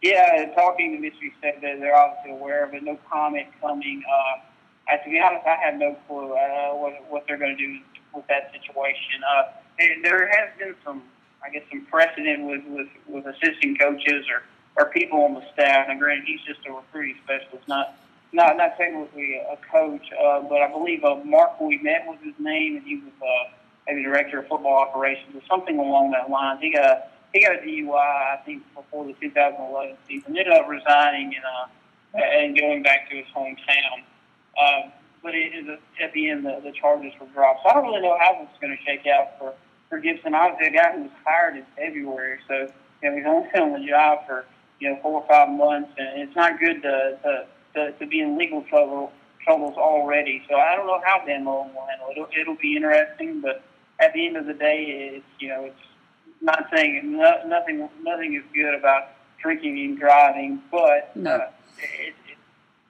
Yeah, talking to Mississippi State, they're obviously aware of it. No comment coming. Uh, to be honest, I have no clue uh, what, what they're going to do with that situation. Uh, there has been some, I guess, some precedent with, with, with assistant coaches or, or people on the staff. And granted, he's just a recruiting specialist, not not not technically a coach, uh, but I believe uh, Mark met was his name, and he was uh, maybe director of football operations or something along that line. He got he got a DUI, I think, before the 2011 season. Ended up resigning and uh, and going back to his hometown. Uh, but it a, at the end the, the charges were dropped. So I don't really know how is going to shake out for for Gibson. Obviously, a guy who was hired in February, so you know he's only been on the job for you know four or five months, and it's not good to to, to, to be in legal trouble troubles already. So I don't know how Dan Mullen will handle it. It'll, it'll be interesting, but at the end of the day, it's you know it's not saying no, nothing nothing is good about drinking and driving, but no. uh, it, it,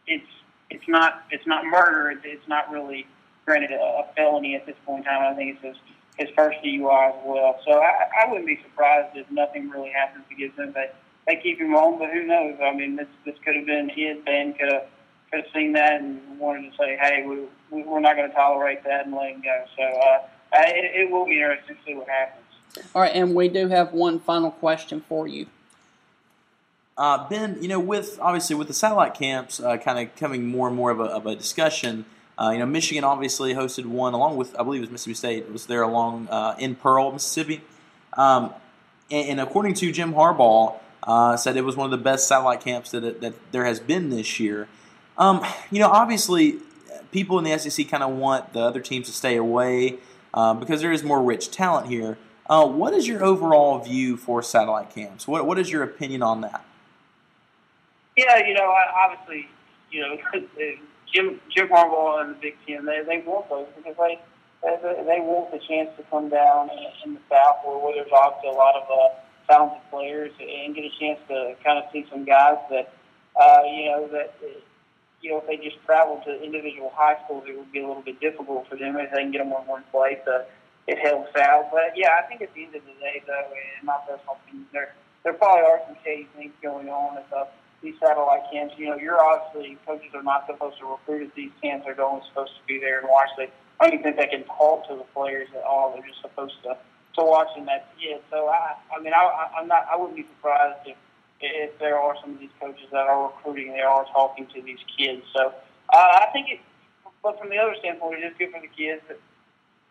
it's it's not it's not murder. It's, it's not really granted a, a felony at this point in time. I think it's his his first DUI as well. So I, I wouldn't be surprised if nothing really happens to Gibson. But they keep him on, but who knows? I mean, this this could have been it. Ben could have could have seen that and wanted to say, hey, we, we we're not going to tolerate that and let him go. So uh, it, it will be interesting to see what happens. All right, and we do have one final question for you. Uh, ben, you know, with obviously with the satellite camps uh, kind of coming more and more of a, of a discussion, uh, you know, Michigan obviously hosted one along with, I believe it was Mississippi State, was there along uh, in Pearl, Mississippi. Um, and, and, according to Jim Harbaugh, uh, said it was one of the best satellite camps that, that there has been this year. Um, you know, obviously, people in the SEC kind of want the other teams to stay away uh, because there is more rich talent here. what is your overall view for satellite camps? What, what is your opinion on that? Yeah, you know, obviously, you know, [LAUGHS] Jim Jim Harbaugh and the Big Ten, they they want those because they they, they want the chance to come down in, in the South where, where there's obviously a lot of uh, talented players and get a chance to kind of see some guys that uh, you know that you know if they just travel to individual high schools, it would be a little bit difficult for them if they can get them on one place. Uh, it helps out, but yeah, I think at the end of the day, though, in my personal opinion, there there probably are some shady things going on. It's up these satellite camps. You know, you're obviously coaches are not supposed to recruit at these camps. They're only supposed to be there and watch. They I don't even think they can talk to the players at all. They're just supposed to to watch and that's it. So I I mean I I'm not I wouldn't be surprised if if there are some of these coaches that are recruiting, they are talking to these kids. So uh, I think it. But from the other standpoint, it is good for the kids. It,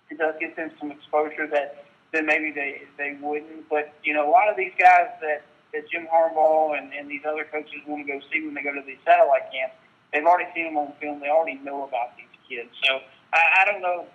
it does get them some exposure that that maybe they they wouldn't. But you know, a lot of these guys that that Jim Harbaugh and, and these other coaches want to go see when they go to these satellite camps. They've already seen them on film. They already know about these kids. So I, I don't know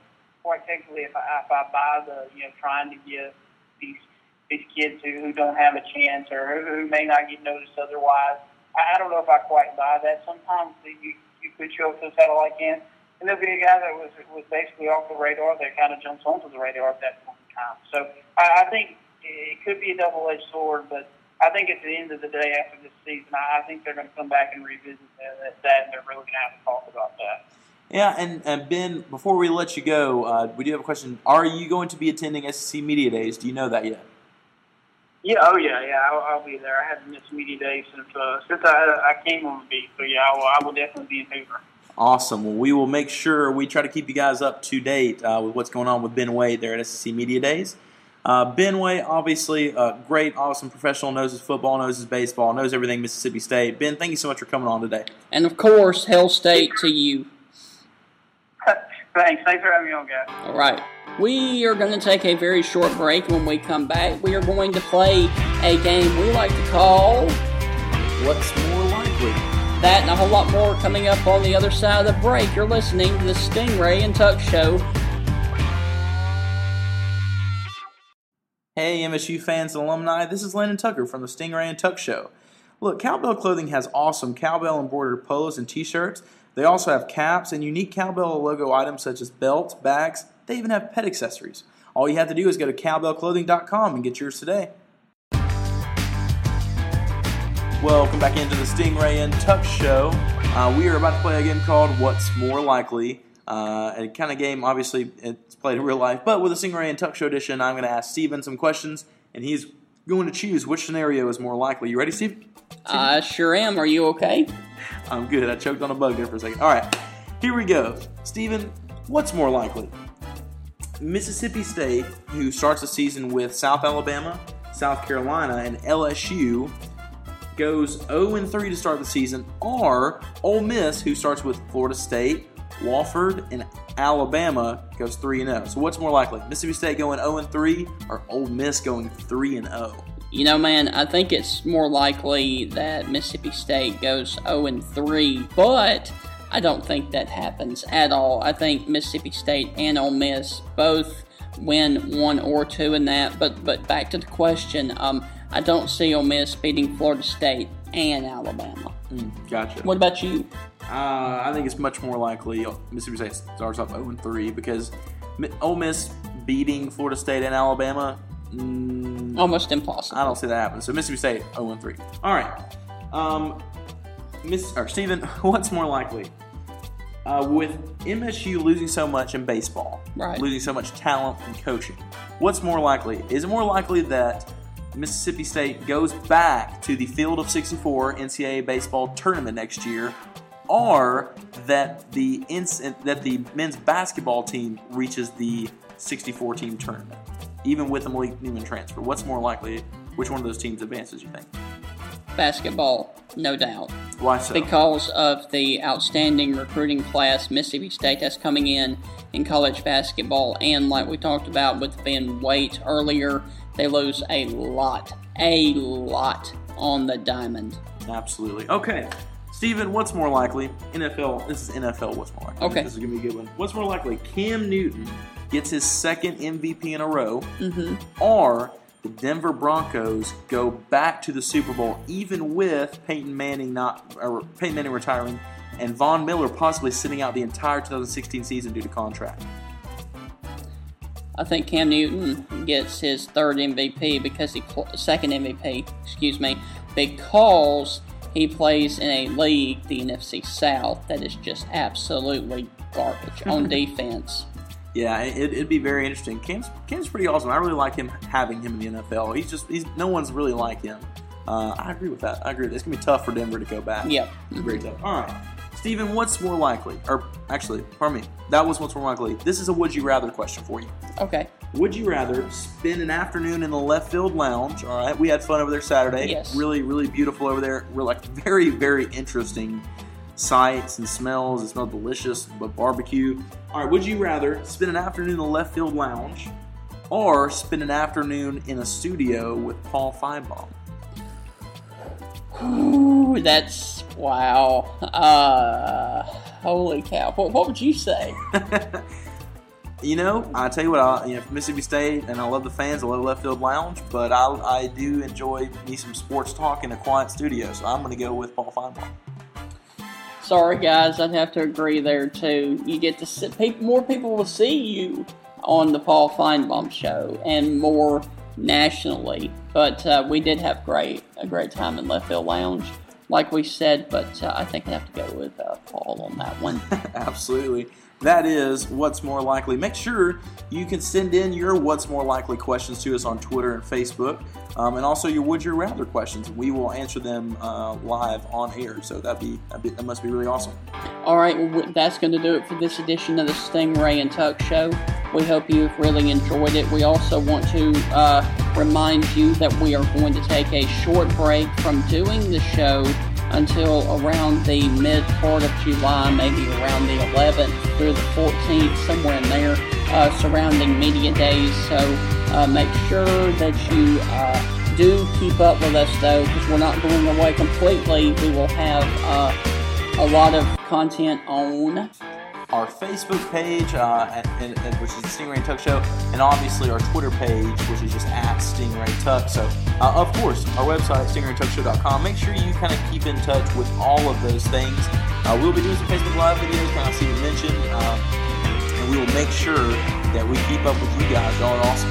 quite technically if I, if I buy the you know trying to give these these kids who, who don't have a chance or who, may not get noticed otherwise. I, don't know if I quite buy that. Sometimes you you show up to a satellite camp and there'll be a guy that was was basically off the radar that kind of jumps onto the radar at that point in time. So I, I think it could be a double edged sword, but I think at the end of the day, after this season, I think they're going to come back and revisit that, that and they're really going to have to talk about that. Yeah, and, and Ben, before we let you go, uh, we do have a question. Are you going to be attending SEC Media Days? Do you know that yet? Yeah, oh yeah, yeah, I'll, I'll be there. I haven't missed media days since uh, since I, I came on the beat, so yeah, I will, I will definitely be in favor. Awesome. Well, we will make sure we try to keep you guys up to date uh, with what's going on with Ben Wait there at SEC Media Days. Uh, ben Wait, obviously, a great, awesome professional, knows his football, knows his baseball, knows everything Mississippi State. Ben, thank you so much for coming on today. And of course, Hail State to you. Thanks. Thanks for having me on, guys. All right. We are going to take a very short break. When we come back, we are going to play a game we like to call What's More Likely? That and a whole lot more coming up on the other side of the break. You're listening to the Stingray and Tuck Show. Hey, MSU fans and alumni, this is Landon Tucker from the Stingray and Tuck Show. Look, Cowbell Clothing has awesome cowbell embroidered polos and t shirts. They also have caps and unique cowbell logo items such as belts, bags. They even have pet accessories. All you have to do is go to cowbellclothing.com and get yours today. Welcome back into the Stingray and Tuck Show. Uh, we are about to play a game called What's More Likely. Uh, a kind of game, obviously, it's played in real life, but with a Stingray and Tuck Show edition, I'm going to ask Steven some questions, and he's going to choose which scenario is more likely. You ready, Steve? I sure am. Are you okay? [LAUGHS] I'm good. I choked on a bug there for a second. All right, here we go. Steven, what's more likely? Mississippi State, who starts the season with South Alabama, South Carolina, and LSU, goes 0 3 to start the season, or Ole Miss, who starts with Florida State, Wofford, and Alabama, goes 3 0. So what's more likely? Mississippi State going 0 3 or Ole Miss going 3 0? You know, man, I think it's more likely that Mississippi State goes 0 3, but I don't think that happens at all. I think Mississippi State and Ole Miss both win one or two in that. But but back to the question, um, I don't see Ole Miss beating Florida State and Alabama. Mm, gotcha. What about you? Uh, I think it's much more likely Mississippi State starts off 0 3 because Ole Miss beating Florida State and Alabama. Mm, Almost impossible. I don't see that happen. So Mississippi State 0 3. All right. Um, Miss or Steven, [LAUGHS] what's more likely? Uh, with MSU losing so much in baseball, right. losing so much talent and coaching, what's more likely? Is it more likely that Mississippi State goes back to the Field of 64 NCAA baseball tournament next year, or that the that the men's basketball team reaches the 64 team tournament, even with the Malik Newman transfer? What's more likely? Which one of those teams advances? You think? Basketball, no doubt. Why so? Because of the outstanding recruiting class Mississippi State has coming in in college basketball, and like we talked about with Ben Wait earlier, they lose a lot, a lot on the diamond. Absolutely. Okay. Steven, what's more likely? NFL. This is NFL. What's more likely? Okay. This is gonna be a good one. What's more likely? Cam Newton gets his second MVP in a row, mm-hmm. or the Denver Broncos go back to the Super Bowl, even with Peyton Manning not or Peyton Manning retiring, and Von Miller possibly sitting out the entire 2016 season due to contract. I think Cam Newton gets his third MVP because he second MVP, excuse me, because he plays in a league, the NFC South, that is just absolutely garbage on [LAUGHS] defense. Yeah, it, would be very interesting. Cam's, Cam's pretty awesome. I really like him having him in the NFL. He's just he's no one's really like him. Uh, I agree with that. I agree. It's gonna be tough for Denver to go back. Yep, it's very tough. All right. Stephen, what's more likely? Or actually, pardon me, that was what's more likely. This is a would you rather question for you. Okay. Would you rather spend an afternoon in the left field lounge? All right, we had fun over there Saturday. Yes. Really, really beautiful over there. We're like very, very interesting sights and smells. It smelled delicious, but barbecue. All right, would you rather spend an afternoon in the left field lounge or spend an afternoon in a studio with Paul Finebaum? Ooh, that's wow. Uh, holy cow! What, what would you say? [LAUGHS] you know, I tell you what, I, you know, Mississippi State, and I love the fans. I love left field lounge, but I, I do enjoy me some sports talk in a quiet studio. So I'm going to go with Paul Finebaum. Sorry, guys, I'd have to agree there too. You get to see more people will see you on the Paul Finebaum show, and more nationally. But uh, we did have great a great time in Left Field Lounge, like we said. But uh, I think I have to go with uh, Paul on that one. [LAUGHS] Absolutely. That is what's more likely. Make sure you can send in your what's more likely questions to us on Twitter and Facebook, um, and also your would you rather questions. We will answer them uh, live on air. So that'd be, that'd be, that must be really awesome. All right, well, that's going to do it for this edition of the Stingray and Tuck Show. We hope you've really enjoyed it. We also want to uh, remind you that we are going to take a short break from doing the show until around the mid part of July, maybe around the 11th through the 14th, somewhere in there, uh, surrounding media days. So uh, make sure that you uh, do keep up with us though, because we're not going away completely. We will have uh, a lot of content on our Facebook page, uh, and, which is the Stingray Tuck Show, and obviously our Twitter page, which is just at Stingray Tuck. So, uh, of course, our website, stingraytuckshow.com. Make sure you kind of keep in touch with all of those things. Uh, we'll be doing some Facebook Live videos, kind of see you mentioned, uh, and we will make sure that we keep up with you guys. Y'all are awesome.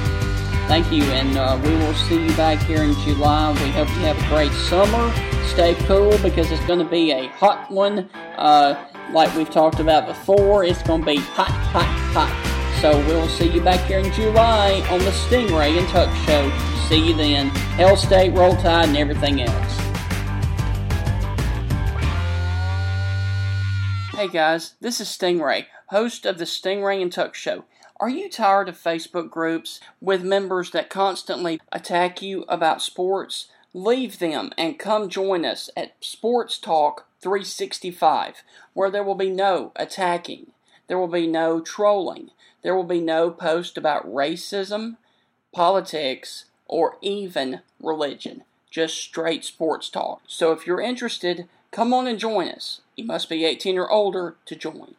Thank you, and uh, we will see you back here in July. We hope you have a great summer. Stay cool because it's going to be a hot one. Uh, like we've talked about before, it's going to be hot, hot, hot. So we'll see you back here in July on the Stingray and Tuck Show. See you then. Hail State, Roll Tide, and everything else. Hey guys, this is Stingray, host of the Stingray and Tuck Show. Are you tired of Facebook groups with members that constantly attack you about sports? Leave them and come join us at Sports Talk 365, where there will be no attacking, there will be no trolling, there will be no post about racism, politics, or even religion. Just straight sports talk. So if you're interested, come on and join us. You must be 18 or older to join.